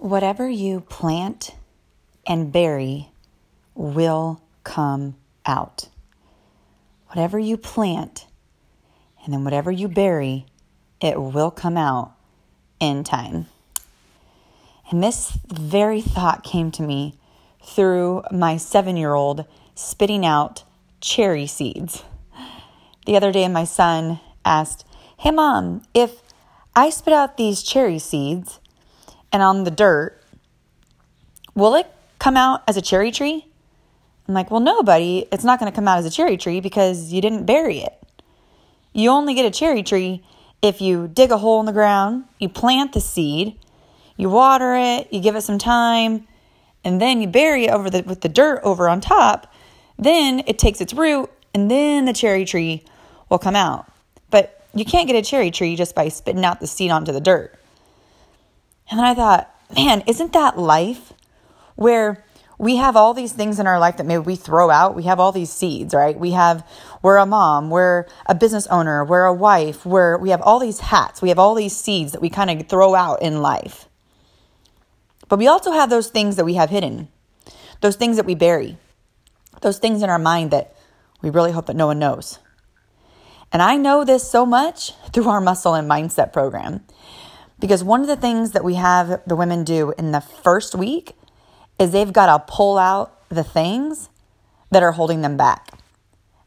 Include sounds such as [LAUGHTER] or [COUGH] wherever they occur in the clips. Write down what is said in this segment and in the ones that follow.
Whatever you plant and bury will come out. Whatever you plant and then whatever you bury, it will come out in time. And this very thought came to me through my seven year old spitting out cherry seeds. The other day, my son asked, Hey, mom, if I spit out these cherry seeds, and on the dirt, will it come out as a cherry tree? I'm like, well, no, buddy, it's not going to come out as a cherry tree because you didn't bury it. You only get a cherry tree if you dig a hole in the ground, you plant the seed, you water it, you give it some time, and then you bury it over the, with the dirt over on top. Then it takes its root, and then the cherry tree will come out. But you can't get a cherry tree just by spitting out the seed onto the dirt. And then I thought, man, isn't that life? Where we have all these things in our life that maybe we throw out. We have all these seeds, right? We have, we're a mom, we're a business owner, we're a wife, we're, we have all these hats, we have all these seeds that we kind of throw out in life. But we also have those things that we have hidden, those things that we bury, those things in our mind that we really hope that no one knows. And I know this so much through our muscle and mindset program. Because one of the things that we have the women do in the first week is they've got to pull out the things that are holding them back.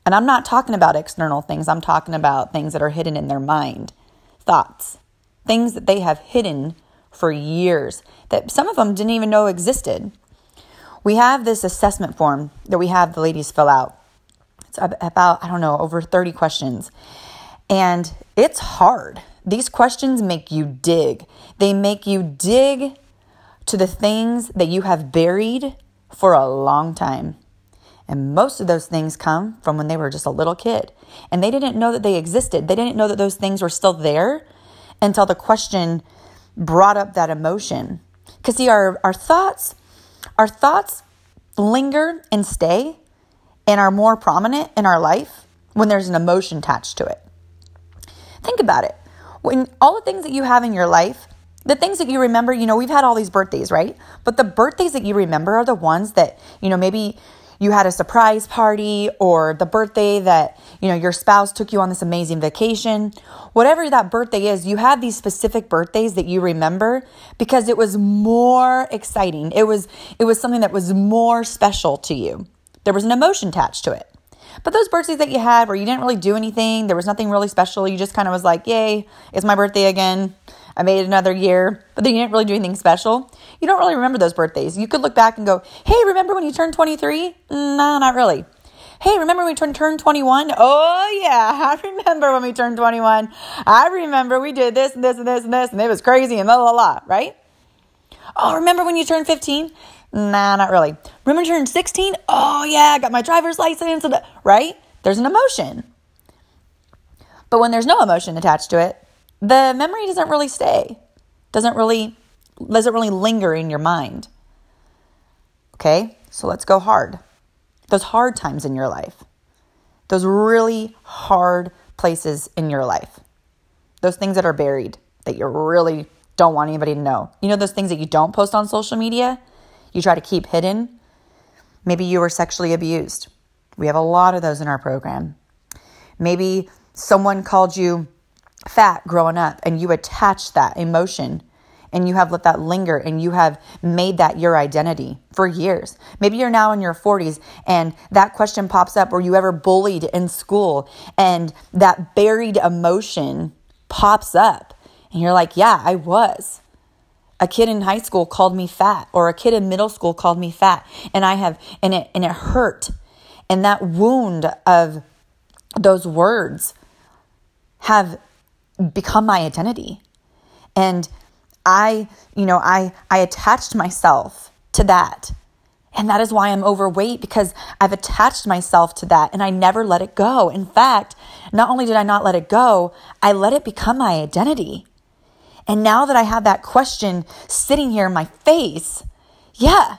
And I'm not talking about external things, I'm talking about things that are hidden in their mind, thoughts, things that they have hidden for years that some of them didn't even know existed. We have this assessment form that we have the ladies fill out. It's about, I don't know, over 30 questions. And it's hard. These questions make you dig. They make you dig to the things that you have buried for a long time. And most of those things come from when they were just a little kid. And they didn't know that they existed. They didn't know that those things were still there until the question brought up that emotion. Because see, our, our thoughts, our thoughts linger and stay and are more prominent in our life when there's an emotion attached to it. Think about it when all the things that you have in your life, the things that you remember, you know, we've had all these birthdays, right? But the birthdays that you remember are the ones that, you know, maybe you had a surprise party or the birthday that, you know, your spouse took you on this amazing vacation. Whatever that birthday is, you have these specific birthdays that you remember because it was more exciting. It was it was something that was more special to you. There was an emotion attached to it. But those birthdays that you had where you didn't really do anything, there was nothing really special, you just kind of was like, yay, it's my birthday again. I made it another year, but then you didn't really do anything special. You don't really remember those birthdays. You could look back and go, hey, remember when you turned 23? Mm, no, not really. Hey, remember when we turned, turned 21? Oh, yeah, [LAUGHS] I remember when we turned 21. I remember we did this and this and this and this, and it was crazy and blah, blah, blah, right? Oh, remember when you turned 15? Nah, not really. Remember turning 16? Oh, yeah, I got my driver's license, right? There's an emotion. But when there's no emotion attached to it, the memory doesn't really stay, doesn't really, doesn't really linger in your mind. Okay, so let's go hard. Those hard times in your life, those really hard places in your life, those things that are buried that you really don't want anybody to know. You know, those things that you don't post on social media? You try to keep hidden. Maybe you were sexually abused. We have a lot of those in our program. Maybe someone called you fat growing up and you attach that emotion and you have let that linger and you have made that your identity for years. Maybe you're now in your 40s and that question pops up were you ever bullied in school and that buried emotion pops up and you're like, yeah, I was a kid in high school called me fat or a kid in middle school called me fat and I have and it and it hurt and that wound of those words have become my identity and I you know I I attached myself to that and that is why I'm overweight because I've attached myself to that and I never let it go. In fact, not only did I not let it go, I let it become my identity. And now that I have that question sitting here in my face, yeah,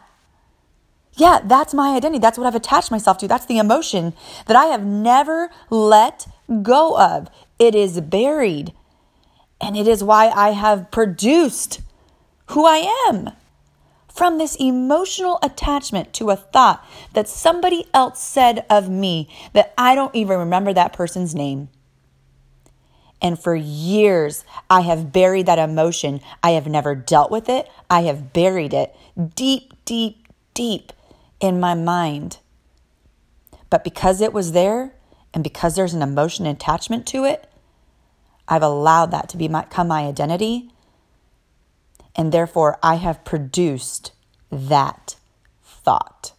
yeah, that's my identity. That's what I've attached myself to. That's the emotion that I have never let go of. It is buried. And it is why I have produced who I am from this emotional attachment to a thought that somebody else said of me that I don't even remember that person's name. And for years, I have buried that emotion. I have never dealt with it. I have buried it deep, deep, deep in my mind. But because it was there and because there's an emotion attachment to it, I've allowed that to become my identity. And therefore, I have produced that thought.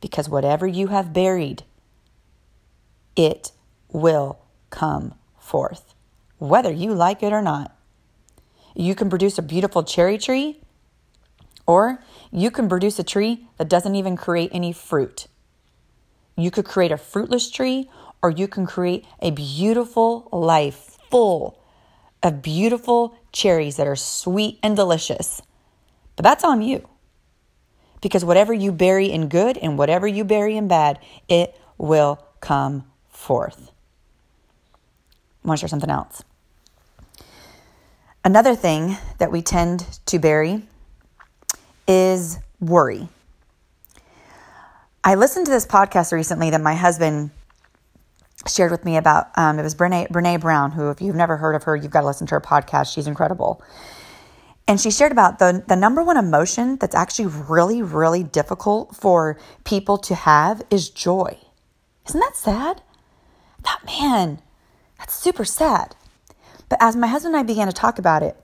Because whatever you have buried, it will come forth, whether you like it or not. You can produce a beautiful cherry tree, or you can produce a tree that doesn't even create any fruit. You could create a fruitless tree, or you can create a beautiful life full of beautiful cherries that are sweet and delicious. But that's on you. Because whatever you bury in good and whatever you bury in bad, it will come forth. Want to share something else. Another thing that we tend to bury is worry. I listened to this podcast recently that my husband shared with me about um, it was Brene, Brene Brown, who, if you've never heard of her, you've got to listen to her podcast. She's incredible. And she shared about the, the number one emotion that's actually really, really difficult for people to have is joy. Isn't that sad? That man, that's super sad. But as my husband and I began to talk about it,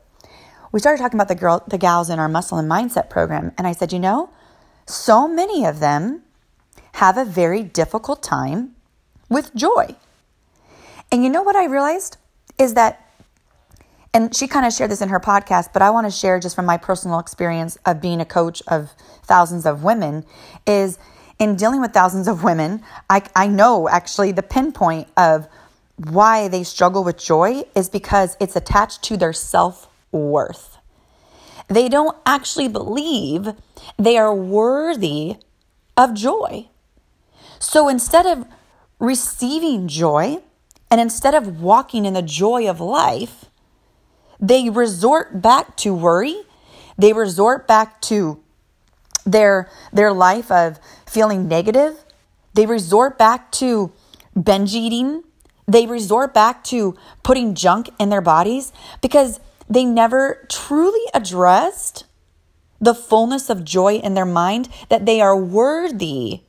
we started talking about the girl, the gals in our muscle and mindset program. And I said, you know, so many of them have a very difficult time with joy. And you know what I realized is that, and she kind of shared this in her podcast, but I want to share just from my personal experience of being a coach of thousands of women is in dealing with thousands of women, I, I know actually the pinpoint of why they struggle with joy is because it's attached to their self worth. They don't actually believe they are worthy of joy. So instead of receiving joy and instead of walking in the joy of life, they resort back to worry. They resort back to their their life of feeling negative. They resort back to binge eating. They resort back to putting junk in their bodies because they never truly addressed the fullness of joy in their mind that they are worthy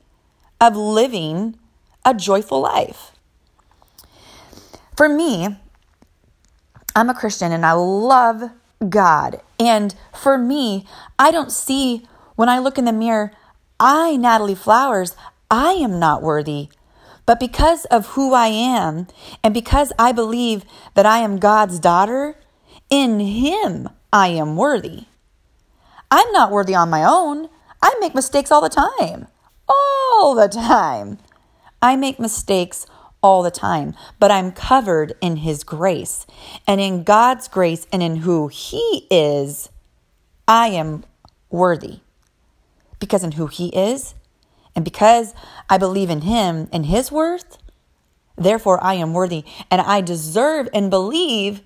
of living a joyful life. For me, I'm a Christian and I love God. And for me, I don't see when I look in the mirror, I, Natalie Flowers, I am not worthy. But because of who I am and because I believe that I am God's daughter, in Him I am worthy. I'm not worthy on my own. I make mistakes all the time. All the time. I make mistakes all the time, but I'm covered in His grace. And in God's grace and in who He is, I am worthy. Because in who He is, and because I believe in Him and His worth, therefore I am worthy. And I deserve and believe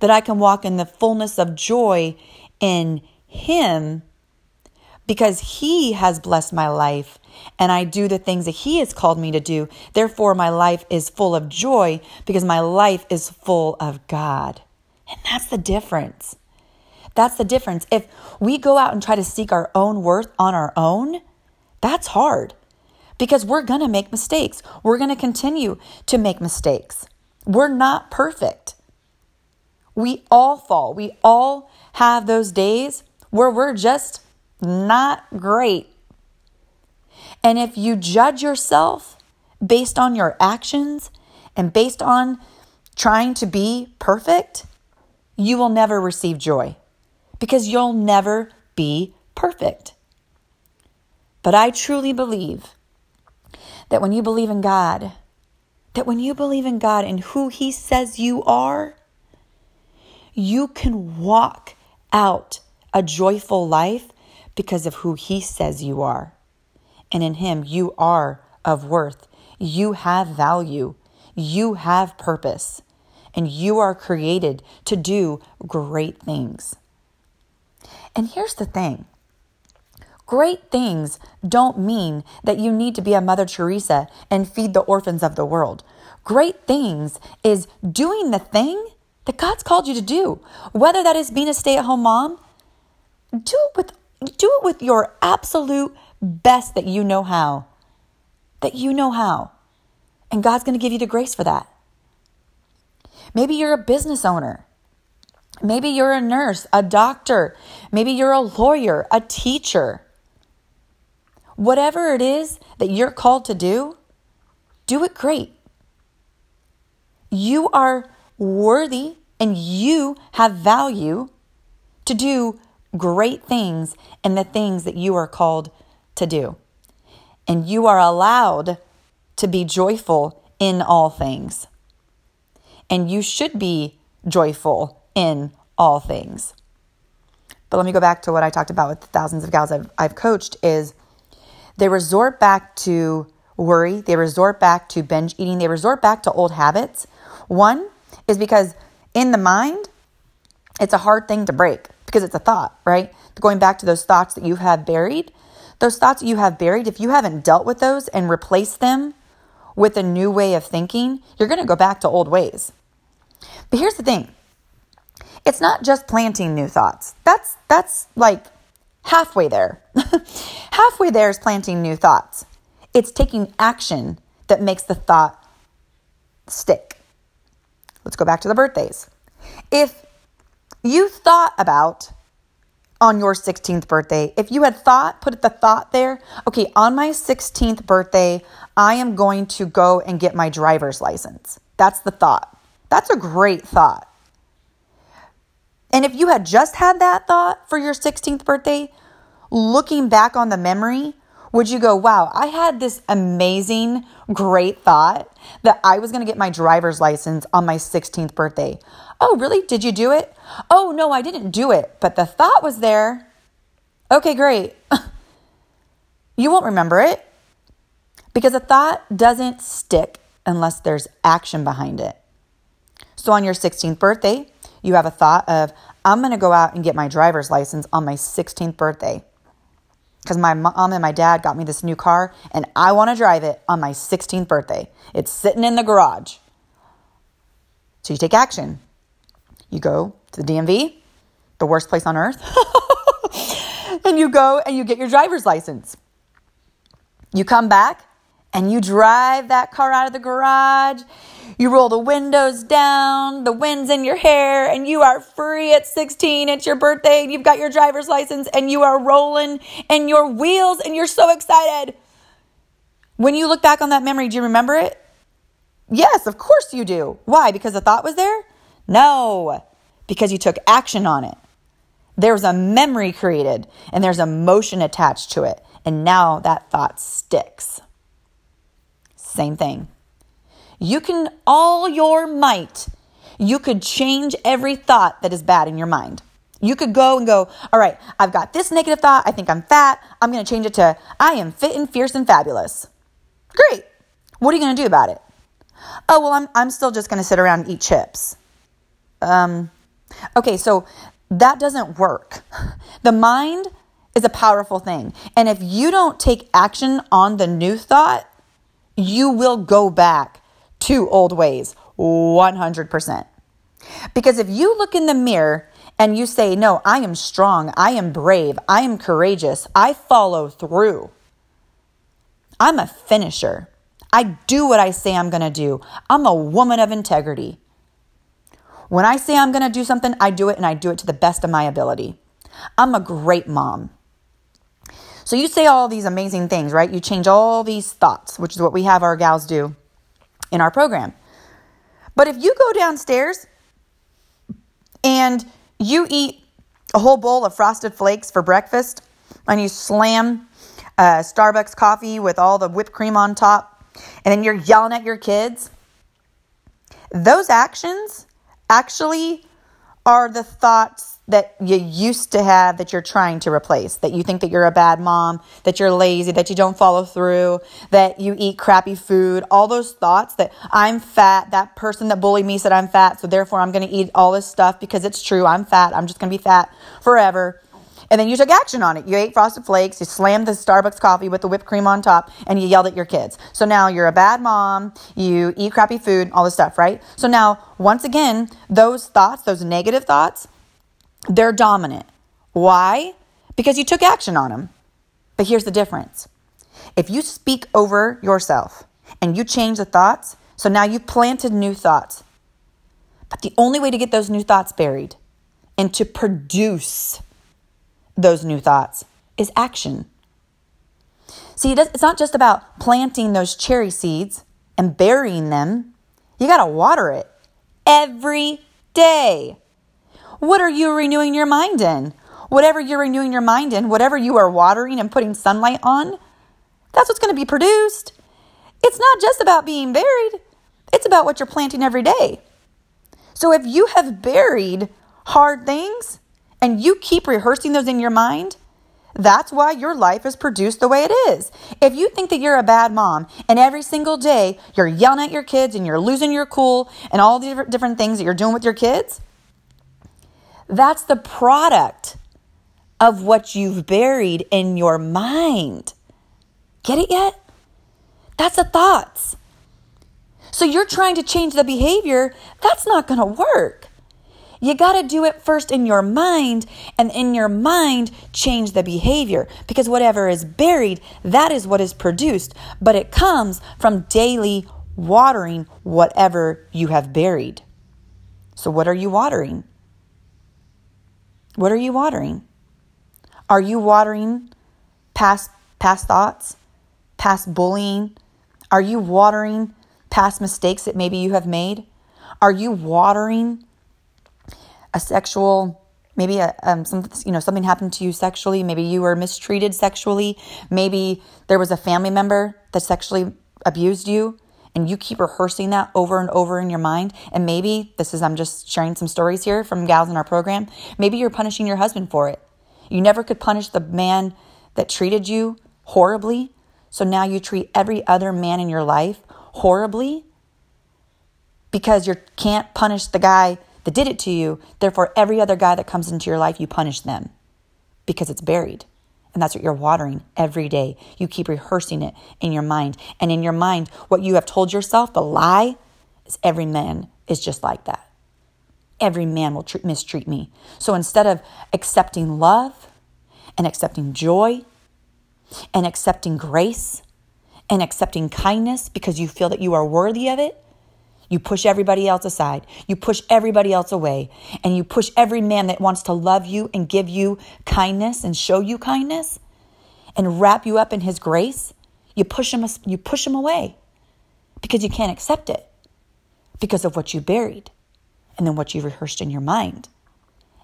that I can walk in the fullness of joy in Him because He has blessed my life and I do the things that He has called me to do. Therefore, my life is full of joy because my life is full of God. And that's the difference. That's the difference. If we go out and try to seek our own worth on our own, that's hard because we're going to make mistakes. We're going to continue to make mistakes. We're not perfect. We all fall. We all have those days where we're just not great. And if you judge yourself based on your actions and based on trying to be perfect, you will never receive joy because you'll never be perfect. But I truly believe that when you believe in God, that when you believe in God and who He says you are, you can walk out a joyful life because of who He says you are. And in Him, you are of worth. You have value. You have purpose. And you are created to do great things. And here's the thing great things don't mean that you need to be a Mother Teresa and feed the orphans of the world. Great things is doing the thing that God's called you to do. Whether that is being a stay at home mom, do it with do it with your absolute best that you know how. That you know how. And God's going to give you the grace for that. Maybe you're a business owner. Maybe you're a nurse, a doctor. Maybe you're a lawyer, a teacher. Whatever it is that you're called to do, do it great. You are worthy and you have value to do great things in the things that you are called to do. And you are allowed to be joyful in all things. And you should be joyful in all things. But let me go back to what I talked about with the thousands of gals I've, I've coached is they resort back to worry, they resort back to binge eating, they resort back to old habits. One is because in the mind, it's a hard thing to break because it's a thought, right? Going back to those thoughts that you have buried, those thoughts that you have buried, if you haven't dealt with those and replaced them with a new way of thinking, you're going to go back to old ways. But here's the thing. It's not just planting new thoughts. That's that's like halfway there. [LAUGHS] halfway there is planting new thoughts. It's taking action that makes the thought stick. Let's go back to the birthdays. If you thought about on your 16th birthday, if you had thought, put the thought there, okay, on my 16th birthday, I am going to go and get my driver's license. That's the thought. That's a great thought. And if you had just had that thought for your 16th birthday, looking back on the memory, would you go, wow, I had this amazing, great thought that I was going to get my driver's license on my 16th birthday? Oh, really? Did you do it? Oh, no, I didn't do it, but the thought was there. Okay, great. [LAUGHS] you won't remember it because a thought doesn't stick unless there's action behind it. So on your 16th birthday, you have a thought of, I'm going to go out and get my driver's license on my 16th birthday because my mom and my dad got me this new car and I want to drive it on my 16th birthday. It's sitting in the garage. So you take action. You go to the DMV, the worst place on earth, [LAUGHS] and you go and you get your driver's license. You come back and you drive that car out of the garage you roll the windows down, the wind's in your hair, and you are free at 16. It's your birthday, and you've got your driver's license, and you are rolling and your wheels, and you're so excited. When you look back on that memory, do you remember it? Yes, of course you do. Why? Because the thought was there? No, because you took action on it. There's a memory created and there's emotion attached to it. And now that thought sticks. Same thing. You can, all your might, you could change every thought that is bad in your mind. You could go and go, all right, I've got this negative thought. I think I'm fat. I'm going to change it to, I am fit and fierce and fabulous. Great. What are you going to do about it? Oh, well, I'm, I'm still just going to sit around and eat chips. Um, okay, so that doesn't work. The mind is a powerful thing. And if you don't take action on the new thought, you will go back to old ways 100%. Because if you look in the mirror and you say, No, I am strong, I am brave, I am courageous, I follow through, I'm a finisher. I do what I say I'm going to do. I'm a woman of integrity. When I say I'm going to do something, I do it and I do it to the best of my ability. I'm a great mom. So you say all these amazing things, right? You change all these thoughts, which is what we have our gals do in our program. But if you go downstairs and you eat a whole bowl of frosted flakes for breakfast and you slam a Starbucks coffee with all the whipped cream on top, and then you're yelling at your kids, those actions actually are the thoughts that you used to have that you're trying to replace. That you think that you're a bad mom, that you're lazy, that you don't follow through, that you eat crappy food, all those thoughts that I'm fat, that person that bullied me said I'm fat, so therefore I'm going to eat all this stuff because it's true. I'm fat. I'm just going to be fat forever. And then you took action on it. You ate frosted flakes, you slammed the Starbucks coffee with the whipped cream on top, and you yelled at your kids. So now you're a bad mom, you eat crappy food, all this stuff, right? So now, once again, those thoughts, those negative thoughts, they're dominant. Why? Because you took action on them. But here's the difference if you speak over yourself and you change the thoughts, so now you've planted new thoughts. But the only way to get those new thoughts buried and to produce those new thoughts is action. See, it's not just about planting those cherry seeds and burying them. You got to water it every day. What are you renewing your mind in? Whatever you're renewing your mind in, whatever you are watering and putting sunlight on, that's what's going to be produced. It's not just about being buried, it's about what you're planting every day. So if you have buried hard things and you keep rehearsing those in your mind, that's why your life is produced the way it is. If you think that you're a bad mom and every single day you're yelling at your kids and you're losing your cool and all the different things that you're doing with your kids, that's the product of what you've buried in your mind. Get it yet? That's the thoughts. So you're trying to change the behavior. That's not going to work. You got to do it first in your mind, and in your mind, change the behavior. Because whatever is buried, that is what is produced. But it comes from daily watering whatever you have buried. So, what are you watering? What are you watering? Are you watering past past thoughts, past bullying? Are you watering past mistakes that maybe you have made? Are you watering a sexual maybe a, um, some, you know something happened to you sexually maybe you were mistreated sexually maybe there was a family member that sexually abused you and you keep rehearsing that over and over in your mind and maybe this is i'm just sharing some stories here from gals in our program maybe you're punishing your husband for it. You never could punish the man that treated you horribly so now you treat every other man in your life horribly because you can't punish the guy that did it to you. Therefore, every other guy that comes into your life, you punish them because it's buried. And that's what you're watering every day. You keep rehearsing it in your mind. And in your mind, what you have told yourself, the lie, is every man is just like that. Every man will treat, mistreat me. So instead of accepting love and accepting joy and accepting grace and accepting kindness because you feel that you are worthy of it, you push everybody else aside. You push everybody else away. And you push every man that wants to love you and give you kindness and show you kindness and wrap you up in his grace. You push him, you push him away because you can't accept it because of what you buried and then what you rehearsed in your mind.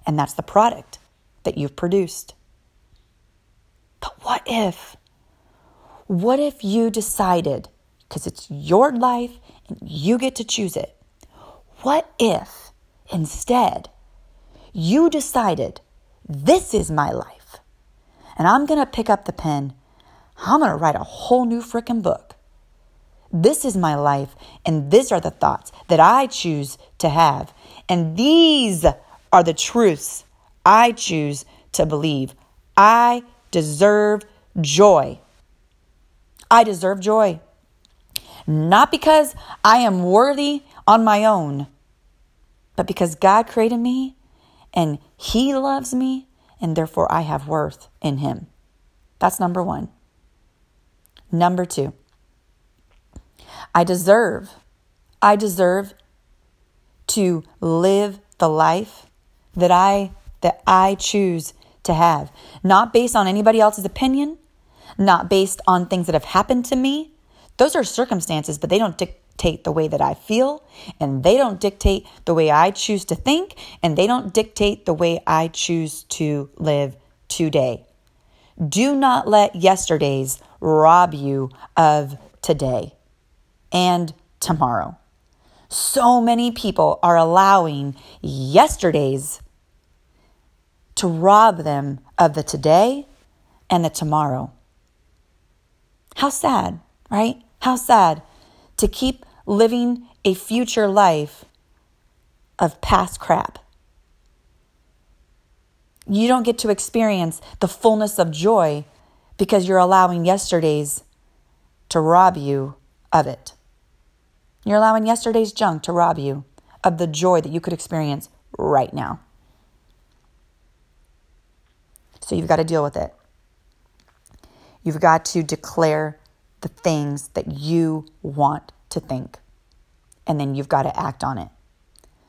And that's the product that you've produced. But what if? What if you decided, because it's your life you get to choose it. What if instead you decided this is my life and I'm going to pick up the pen, I'm going to write a whole new freaking book. This is my life, and these are the thoughts that I choose to have. And these are the truths I choose to believe. I deserve joy. I deserve joy not because I am worthy on my own, but because God created me and He loves me, and therefore I have worth in Him. That's number one. Number two, I deserve, I deserve to live the life that I that I choose to have, not based on anybody else's opinion, not based on things that have happened to me, those are circumstances, but they don't dictate the way that I feel, and they don't dictate the way I choose to think, and they don't dictate the way I choose to live today. Do not let yesterday's rob you of today and tomorrow. So many people are allowing yesterday's to rob them of the today and the tomorrow. How sad, right? How sad to keep living a future life of past crap. You don't get to experience the fullness of joy because you're allowing yesterday's to rob you of it. You're allowing yesterday's junk to rob you of the joy that you could experience right now. So you've got to deal with it. You've got to declare the things that you want to think, and then you've got to act on it.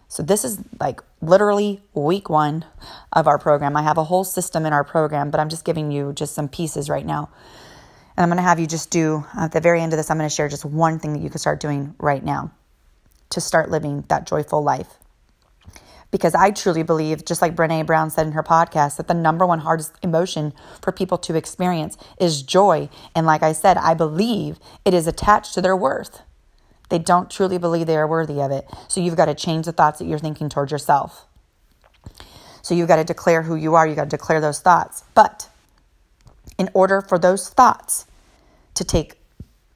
So, this is like literally week one of our program. I have a whole system in our program, but I'm just giving you just some pieces right now. And I'm going to have you just do, at the very end of this, I'm going to share just one thing that you can start doing right now to start living that joyful life. Because I truly believe, just like Brene Brown said in her podcast, that the number one hardest emotion for people to experience is joy. And like I said, I believe it is attached to their worth. They don't truly believe they are worthy of it. So you've got to change the thoughts that you're thinking towards yourself. So you've got to declare who you are. You've got to declare those thoughts. But in order for those thoughts to take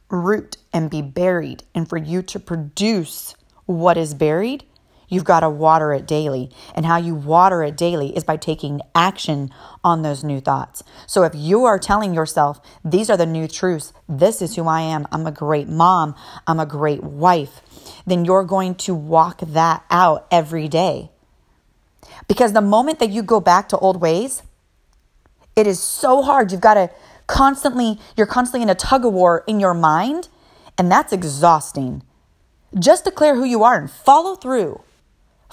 root and be buried, and for you to produce what is buried, you've got to water it daily. And how you water it daily is by taking action on those new thoughts. So if you are telling yourself, these are the new truths, this is who I am, I'm a great mom, I'm a great wife, then you're going to walk that out every day. Because the moment that you go back to old ways, it is so hard. You've got to constantly, you're constantly in a tug of war in your mind, and that's exhausting. Just declare who you are and follow through.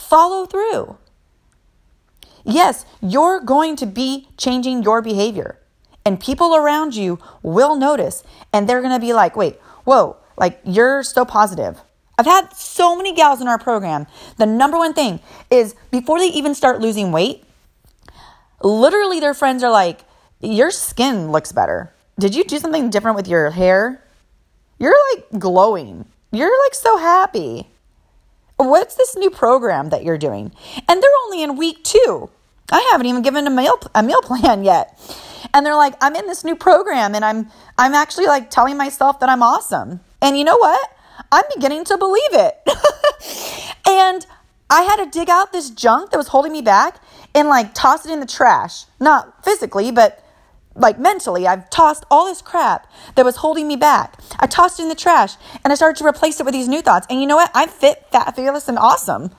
Follow through. Yes, you're going to be changing your behavior, and people around you will notice, and they're going to be like, wait, whoa, like you're so positive. I've had so many gals in our program. The number one thing is before they even start losing weight, literally their friends are like, your skin looks better. Did you do something different with your hair? You're like glowing. You're like so happy. What's this new program that you're doing? And they're only in week two. I haven't even given a meal a meal [LAUGHS] plan yet. And they're like, I'm in this new program and I'm I'm actually like telling myself that I'm awesome. And you know what? I'm beginning to believe it. [LAUGHS] and I had to dig out this junk that was holding me back and like toss it in the trash. Not physically, but like mentally, I've tossed all this crap that was holding me back. I tossed it in the trash and I started to replace it with these new thoughts. And you know what? I'm fit, fat, fearless, and awesome.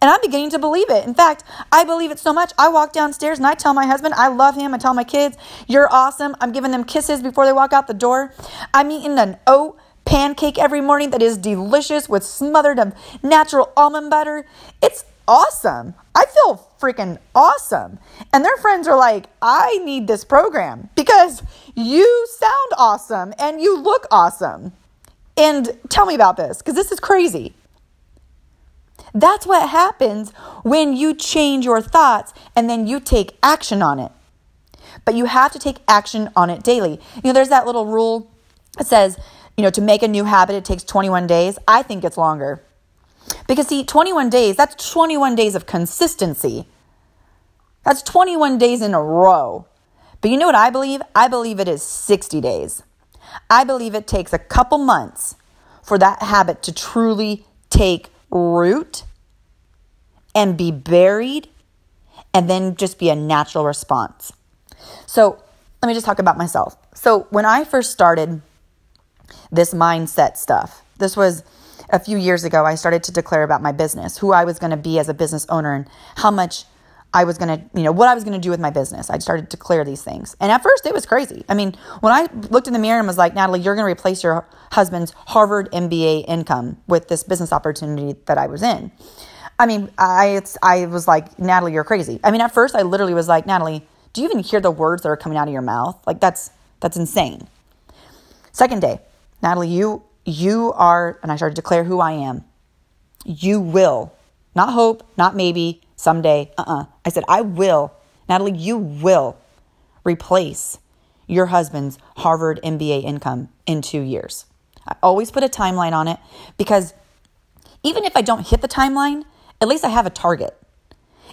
And I'm beginning to believe it. In fact, I believe it so much. I walk downstairs and I tell my husband, I love him. I tell my kids, you're awesome. I'm giving them kisses before they walk out the door. I'm eating an oat pancake every morning that is delicious with smothered of natural almond butter. It's awesome. I feel freaking awesome. And their friends are like, I need this program because you sound awesome and you look awesome. And tell me about this because this is crazy. That's what happens when you change your thoughts and then you take action on it. But you have to take action on it daily. You know, there's that little rule that says, you know, to make a new habit, it takes 21 days. I think it's longer. Because, see, 21 days, that's 21 days of consistency. That's 21 days in a row. But you know what I believe? I believe it is 60 days. I believe it takes a couple months for that habit to truly take root and be buried and then just be a natural response. So, let me just talk about myself. So, when I first started this mindset stuff, this was a few years ago, I started to declare about my business, who I was going to be as a business owner, and how much I was going to, you know, what I was going to do with my business. I started to declare these things. And at first, it was crazy. I mean, when I looked in the mirror and was like, Natalie, you're going to replace your husband's Harvard MBA income with this business opportunity that I was in. I mean, I, I was like, Natalie, you're crazy. I mean, at first, I literally was like, Natalie, do you even hear the words that are coming out of your mouth? Like, that's, that's insane. Second day, Natalie, you you are, and I started to declare who I am. You will, not hope, not maybe, someday. Uh uh-uh. uh I said, I will. Natalie, you will replace your husband's Harvard MBA income in two years. I always put a timeline on it because even if I don't hit the timeline, at least I have a target.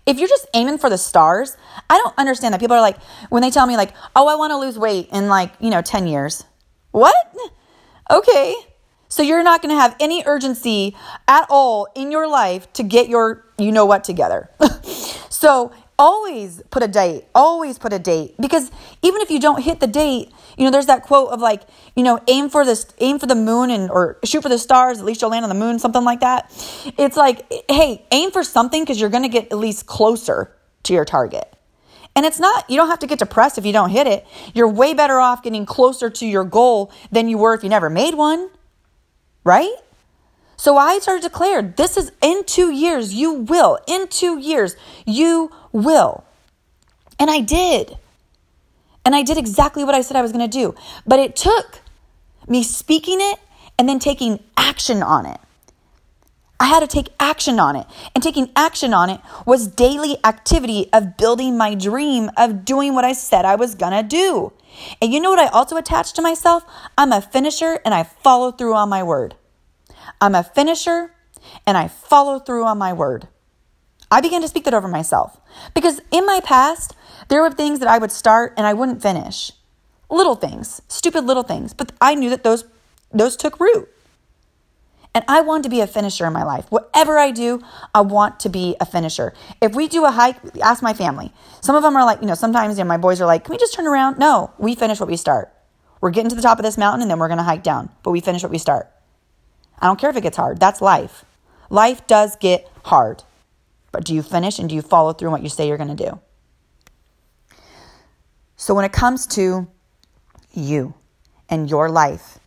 If you're just aiming for the stars, I don't understand that. People are like, when they tell me, like, oh, I want to lose weight in like, you know, 10 years. What? Okay. So you're not going to have any urgency at all in your life to get your you know what together. [LAUGHS] so always put a date, always put a date because even if you don't hit the date, you know, there's that quote of like, you know, aim for this, aim for the moon and or shoot for the stars, at least you'll land on the moon, something like that. It's like, hey, aim for something because you're going to get at least closer to your target. And it's not, you don't have to get depressed if you don't hit it. You're way better off getting closer to your goal than you were if you never made one. Right? So I started to declare this is in two years, you will. In two years, you will. And I did. And I did exactly what I said I was going to do. But it took me speaking it and then taking action on it. I had to take action on it. And taking action on it was daily activity of building my dream of doing what I said I was going to do. And you know what I also attach to myself? I'm a finisher and I follow through on my word. I'm a finisher and I follow through on my word. I began to speak that over myself because in my past, there were things that I would start and I wouldn't finish. Little things, stupid little things, but I knew that those those took root. And I want to be a finisher in my life. Whatever I do, I want to be a finisher. If we do a hike, ask my family. Some of them are like, you know, sometimes you know, my boys are like, can we just turn around? No, we finish what we start. We're getting to the top of this mountain and then we're going to hike down, but we finish what we start. I don't care if it gets hard. That's life. Life does get hard. But do you finish and do you follow through on what you say you're going to do? So when it comes to you and your life,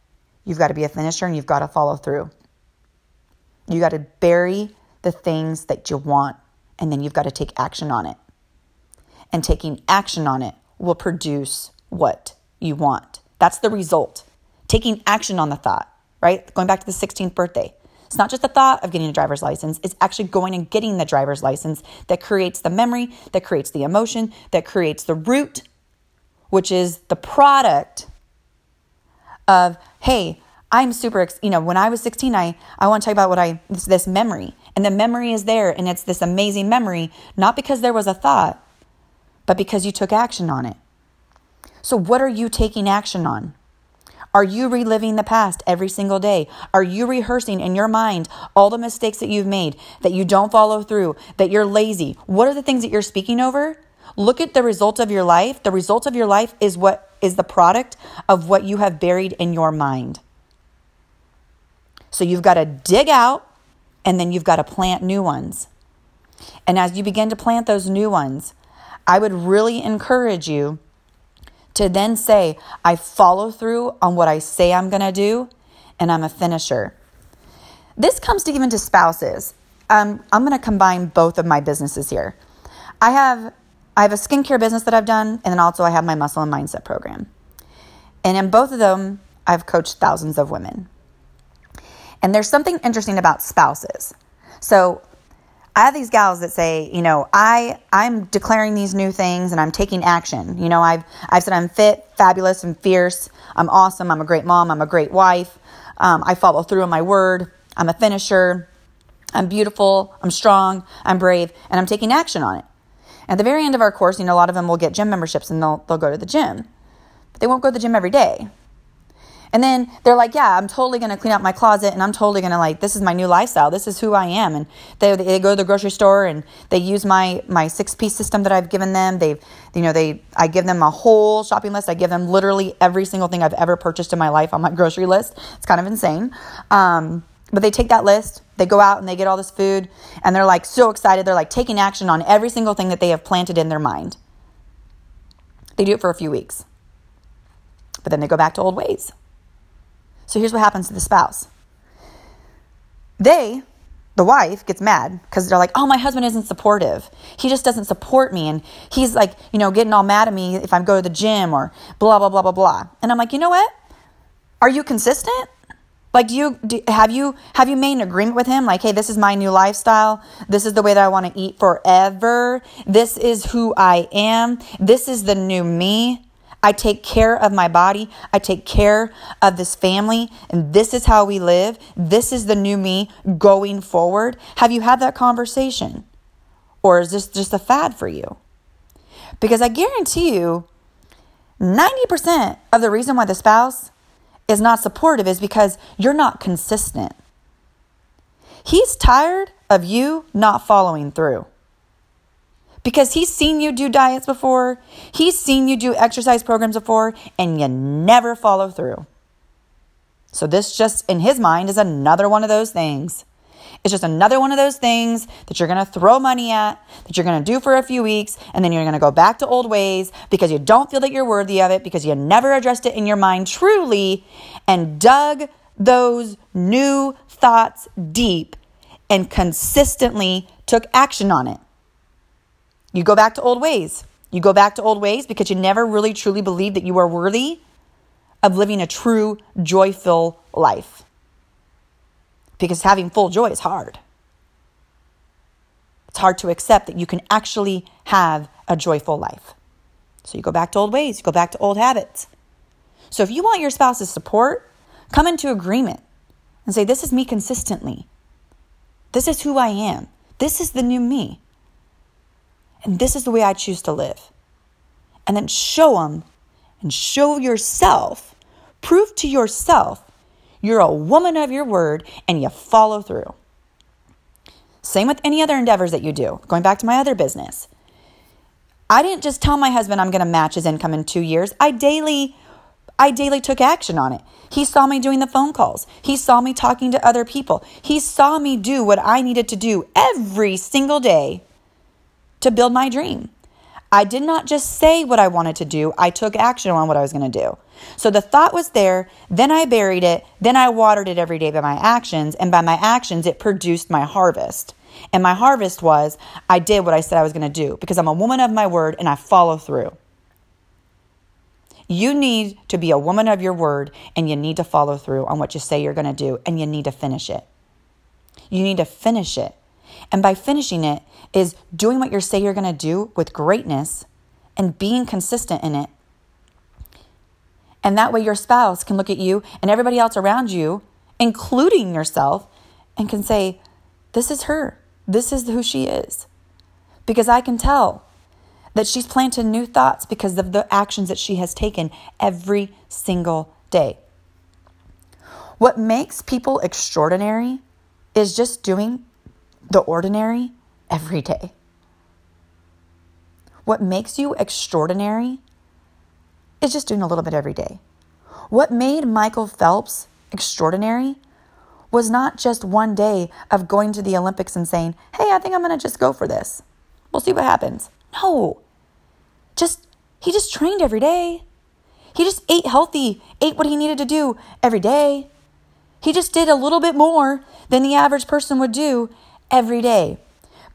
you've got to be a finisher and you've got to follow through. You got to bury the things that you want and then you've got to take action on it. And taking action on it will produce what you want. That's the result. Taking action on the thought right? Going back to the 16th birthday. It's not just the thought of getting a driver's license, it's actually going and getting the driver's license that creates the memory, that creates the emotion, that creates the root, which is the product of, hey, I'm super, you know, when I was 16, I, I want to talk about what I, this, this memory. And the memory is there, and it's this amazing memory, not because there was a thought, but because you took action on it. So, what are you taking action on? Are you reliving the past every single day? Are you rehearsing in your mind all the mistakes that you've made, that you don't follow through, that you're lazy? What are the things that you're speaking over? Look at the result of your life. The result of your life is what is the product of what you have buried in your mind. So you've got to dig out and then you've got to plant new ones. And as you begin to plant those new ones, I would really encourage you to then say, I follow through on what I say I'm going to do, and I'm a finisher. This comes to even to spouses. Um, I'm going to combine both of my businesses here. I have I have a skincare business that I've done, and then also I have my muscle and mindset program. And in both of them, I've coached thousands of women. And there's something interesting about spouses. So I have these gals that say, you know, I I'm declaring these new things and I'm taking action. You know, I've I've said I'm fit, fabulous, and fierce. I'm awesome. I'm a great mom. I'm a great wife. Um, I follow through on my word. I'm a finisher. I'm beautiful. I'm strong. I'm brave, and I'm taking action on it. At the very end of our course, you know, a lot of them will get gym memberships and they'll they'll go to the gym, but they won't go to the gym every day. And then they're like, yeah, I'm totally going to clean out my closet and I'm totally going to like, this is my new lifestyle. This is who I am. And they, they go to the grocery store and they use my, my six piece system that I've given them. They've, you know, they, I give them a whole shopping list. I give them literally every single thing I've ever purchased in my life on my [LAUGHS] grocery list. It's kind of insane. Um, but they take that list, they go out and they get all this food and they're like so excited. They're like taking action on every single thing that they have planted in their mind. They do it for a few weeks, but then they go back to old ways. So here's what happens to the spouse. They, the wife, gets mad because they're like, oh, my husband isn't supportive. He just doesn't support me. And he's like, you know, getting all mad at me if I go to the gym or blah, blah, blah, blah, blah. And I'm like, you know what? Are you consistent? Like, do you do, have you have you made an agreement with him? Like, hey, this is my new lifestyle. This is the way that I want to eat forever. This is who I am. This is the new me. I take care of my body. I take care of this family. And this is how we live. This is the new me going forward. Have you had that conversation? Or is this just a fad for you? Because I guarantee you, 90% of the reason why the spouse is not supportive is because you're not consistent. He's tired of you not following through. Because he's seen you do diets before, he's seen you do exercise programs before, and you never follow through. So, this just in his mind is another one of those things. It's just another one of those things that you're going to throw money at, that you're going to do for a few weeks, and then you're going to go back to old ways because you don't feel that you're worthy of it, because you never addressed it in your mind truly and dug those new thoughts deep and consistently took action on it. You go back to old ways. You go back to old ways because you never really truly believed that you are worthy of living a true, joyful life. Because having full joy is hard. It's hard to accept that you can actually have a joyful life. So you go back to old ways, you go back to old habits. So if you want your spouse's support, come into agreement and say, This is me consistently. This is who I am. This is the new me. And this is the way I choose to live. And then show them and show yourself, prove to yourself you're a woman of your word and you follow through. Same with any other endeavors that you do. Going back to my other business. I didn't just tell my husband I'm going to match his income in 2 years. I daily I daily took action on it. He saw me doing the phone calls. He saw me talking to other people. He saw me do what I needed to do every single day to build my dream. I did not just say what I wanted to do, I took action on what I was going to do. So the thought was there, then I buried it, then I watered it every day by my actions, and by my actions, it produced my harvest. And my harvest was I did what I said I was going to do because I'm a woman of my word and I follow through. You need to be a woman of your word and you need to follow through on what you say you're going to do and you need to finish it. You need to finish it. And by finishing it is doing what you say you're going to do with greatness and being consistent in it. And that way your spouse can look at you and everybody else around you, including yourself, and can say, This is her. This is who she is. Because I can tell that she's planted new thoughts because of the actions that she has taken every single day. What makes people extraordinary is just doing the ordinary every day. What makes you extraordinary is just doing a little bit every day. What made Michael Phelps extraordinary was not just one day of going to the Olympics and saying, hey, I think I'm going to just go for this. We'll see what happens. No. Just, he just trained every day. He just ate healthy, ate what he needed to do every day. He just did a little bit more than the average person would do every day.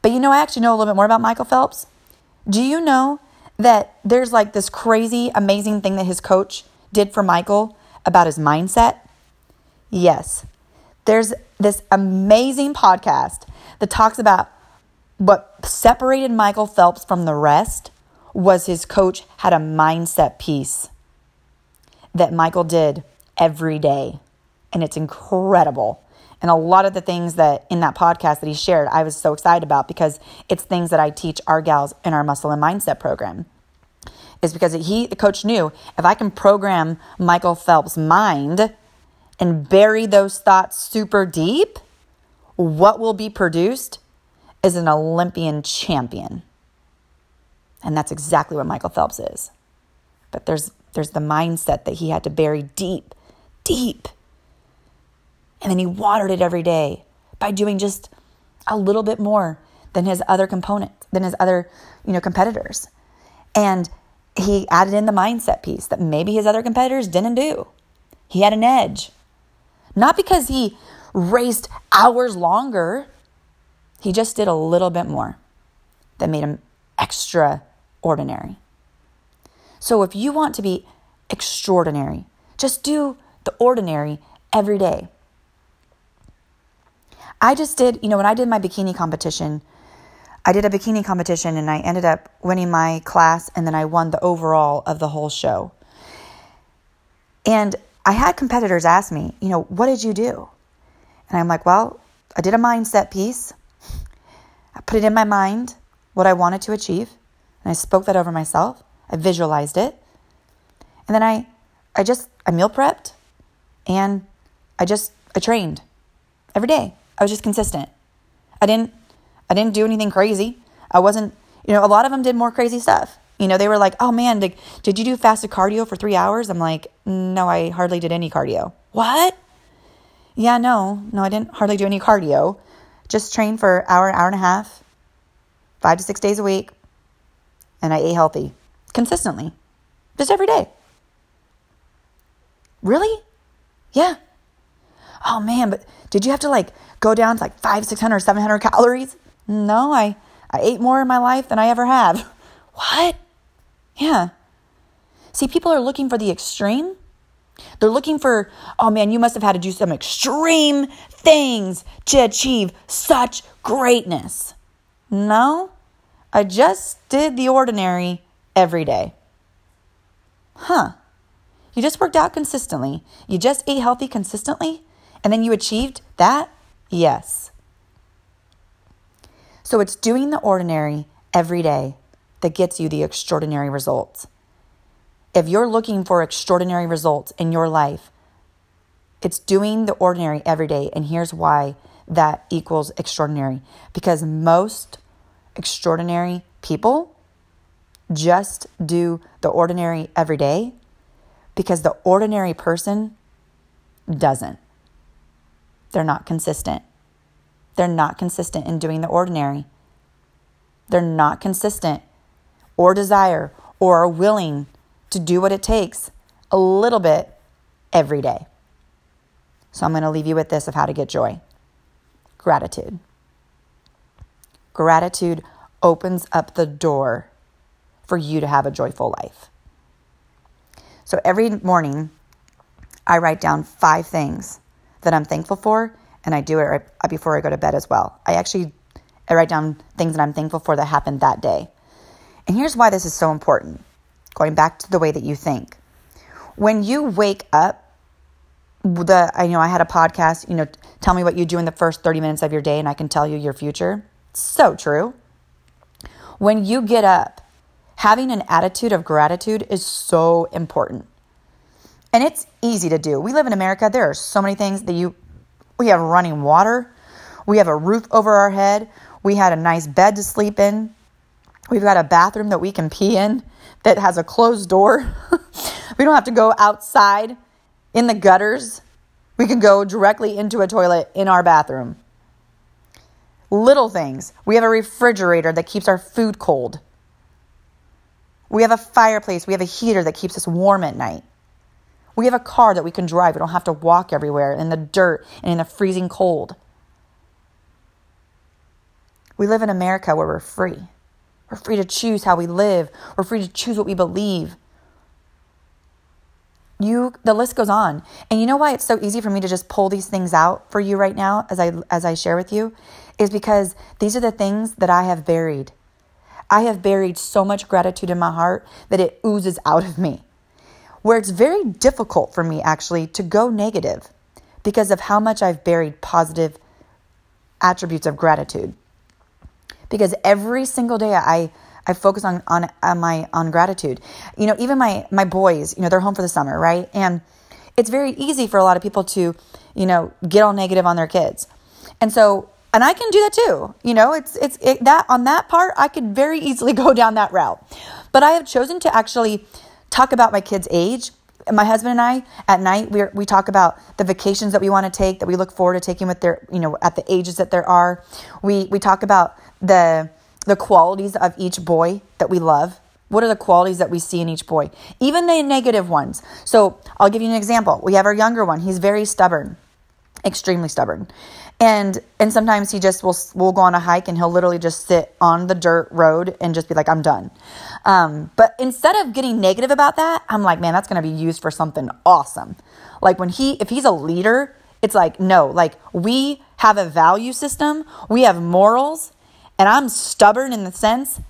But you know, I actually know a little bit more about Michael Phelps. Do you know that there's like this crazy, amazing thing that his coach did for Michael about his mindset? Yes. There's this amazing podcast that talks about what separated Michael Phelps from the rest was his coach had a mindset piece that Michael did every day. And it's incredible. And a lot of the things that in that podcast that he shared, I was so excited about because it's things that I teach our gals in our muscle and mindset program. Is because he, the coach, knew if I can program Michael Phelps' mind and bury those thoughts super deep, what will be produced is an Olympian champion. And that's exactly what Michael Phelps is. But there's there's the mindset that he had to bury deep, deep and then he watered it every day by doing just a little bit more than his other component, than his other, you know, competitors. And he added in the mindset piece that maybe his other competitors didn't do. He had an edge. Not because he raced hours longer, he just did a little bit more that made him extraordinary. So if you want to be extraordinary, just do the ordinary every day. I just did, you know, when I did my bikini competition, I did a bikini competition and I ended up winning my class and then I won the overall of the whole show. And I had competitors ask me, you know, what did you do? And I'm like, well, I did a mindset piece. I put it in my mind what I wanted to achieve, and I spoke that over myself. I visualized it. And then I I just I meal prepped and I just I trained every day. I was just consistent. I didn't I didn't do anything crazy. I wasn't You know, a lot of them did more crazy stuff. You know, they were like, oh man, did, did you do fasted cardio for three hours? I'm like, no, I hardly did any cardio. What? Yeah, no, no, I didn't hardly do any cardio. Just trained for hour, hour and a half, five to six days a week. And I ate healthy consistently, just every day. Really? Yeah. Oh man, but did you have to like go down to like five, 600, 700 calories? No, I, I ate more in my life than I ever have. [LAUGHS] What? Yeah. See, people are looking for the extreme. They're looking for, oh man, you must have had to do some extreme things to achieve such greatness. No, I just did the ordinary every day. Huh. You just worked out consistently. You just ate healthy consistently, and then you achieved that? Yes. So it's doing the ordinary every day that gets you the extraordinary results. If you're looking for extraordinary results in your life, it's doing the ordinary every day. And here's why that equals extraordinary because most extraordinary people just do the ordinary every day because the ordinary person doesn't. They're not consistent. They're not consistent in doing the ordinary. They're not consistent or desire or are willing to do what it takes a little bit every day. So I'm going to leave you with this of how to get joy gratitude. Gratitude opens up the door for you to have a joyful life. So every morning, I write down five things that I'm thankful for, and I do it right uh, before I go to bed as well. I actually write down things that I'm thankful for that happened that day. And here's why this is so important going back to the way that you think. When you wake up, the I know I had a podcast, you know, tell me what you do in the first 30 minutes of your day and I can tell you your future. So true. When you get up, having an attitude of gratitude is so important. And it's easy to do. We live in America. There are so many things that you we have running water, we have a roof over our head, we had a nice bed to sleep in. We've got a bathroom that we can pee in that has a closed door. [LAUGHS] we don't have to go outside in the gutters. We can go directly into a toilet in our bathroom. Little things. We have a refrigerator that keeps our food cold. We have a fireplace. We have a heater that keeps us warm at night. We have a car that we can drive. We don't have to walk everywhere in the dirt and in the freezing cold. We live in America where we're free. We're free to choose how we live. We're free to choose what we believe. You the list goes on. And you know why it's so easy for me to just pull these things out for you right now as I as I share with you is because these are the things that I have buried. I have buried so much gratitude in my heart that it oozes out of me. Where it's very difficult for me actually to go negative because of how much I've buried positive attributes of gratitude because every single day I I focus on on, on my on gratitude. You know, even my my boys, you know, they're home for the summer, right? And it's very easy for a lot of people to, you know, get all negative on their kids. And so and I can do that too. You know, it's it's it, that on that part I could very easily [LAUGHS] go down that route. But I have chosen to actually talk about my kids' age my husband and I at night we we talk about the vacations that we want to take that we look forward to taking with their you know at the ages that there are. We we talk about the the qualities of each boy that we love. What are the qualities that we see in each boy? Even the negative ones. So, I'll give you an example. We have our younger one. He's very stubborn. Extremely stubborn. And and sometimes he just will will go on a hike and he'll literally just sit on the dirt road and just be like I'm done. Um, but instead of getting negative about that, I'm like, man, that's going to be used for something awesome. Like when he if he's a leader, it's like no, like we have a value system, we have morals, and I'm stubborn in the sense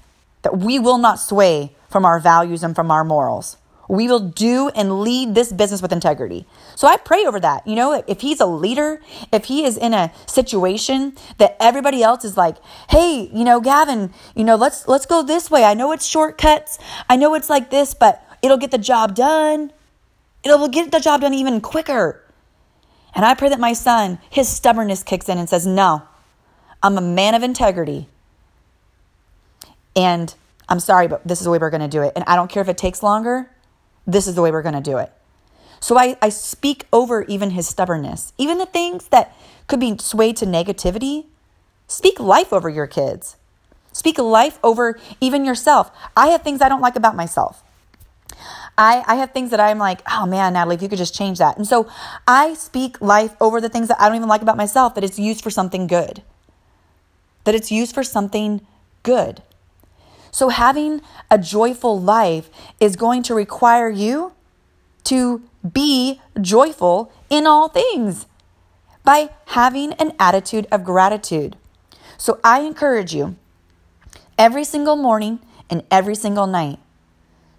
that we will not sway from our values and from our morals. We will do and lead this business with integrity. So I pray over that. You know, if he's a leader, if he is in a situation that everybody else is like, "Hey, you know, Gavin, you know, let's let's go this way. I know it's shortcuts. I know it's like this, but it'll get the job done. It'll get the job done even quicker." And I pray that my son, his stubbornness kicks in and says, "No. I'm a man of integrity And I'm sorry, but this is the way we're going to do it. And I don't care if it takes longer, this is the way we're going to do it. So I, I speak over even his stubbornness, even the things that could be swayed to negativity. Speak life over your kids. Speak life over even yourself. I have things I don't like about myself. I, I have things that I'm like, oh man, Natalie, if you could just change that. And so I speak life over the things that I don't even like about myself, that it's used for something good. That it's used for something good. So having a joyful life is going to require you to be joyful in all things by having an attitude of gratitude. So I encourage you every single morning and every single night.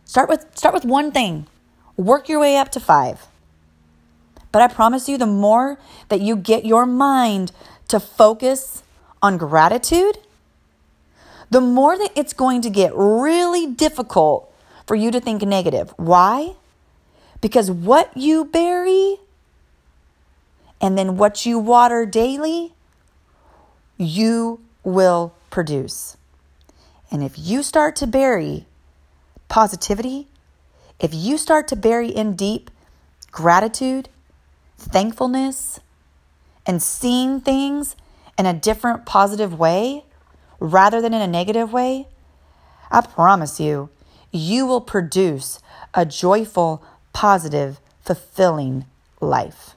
Start with start with one thing. Work your way up to 5. But I promise you the more that you get your mind to focus on gratitude, the more that it's going to get really difficult for you to think negative. Why? Because what you bury and then what you water daily, you will produce. And if you start to bury positivity, if you start to bury in deep gratitude, thankfulness, and seeing things in a different positive way rather than in a negative way, I promise you, you will produce a joyful, positive, fulfilling life.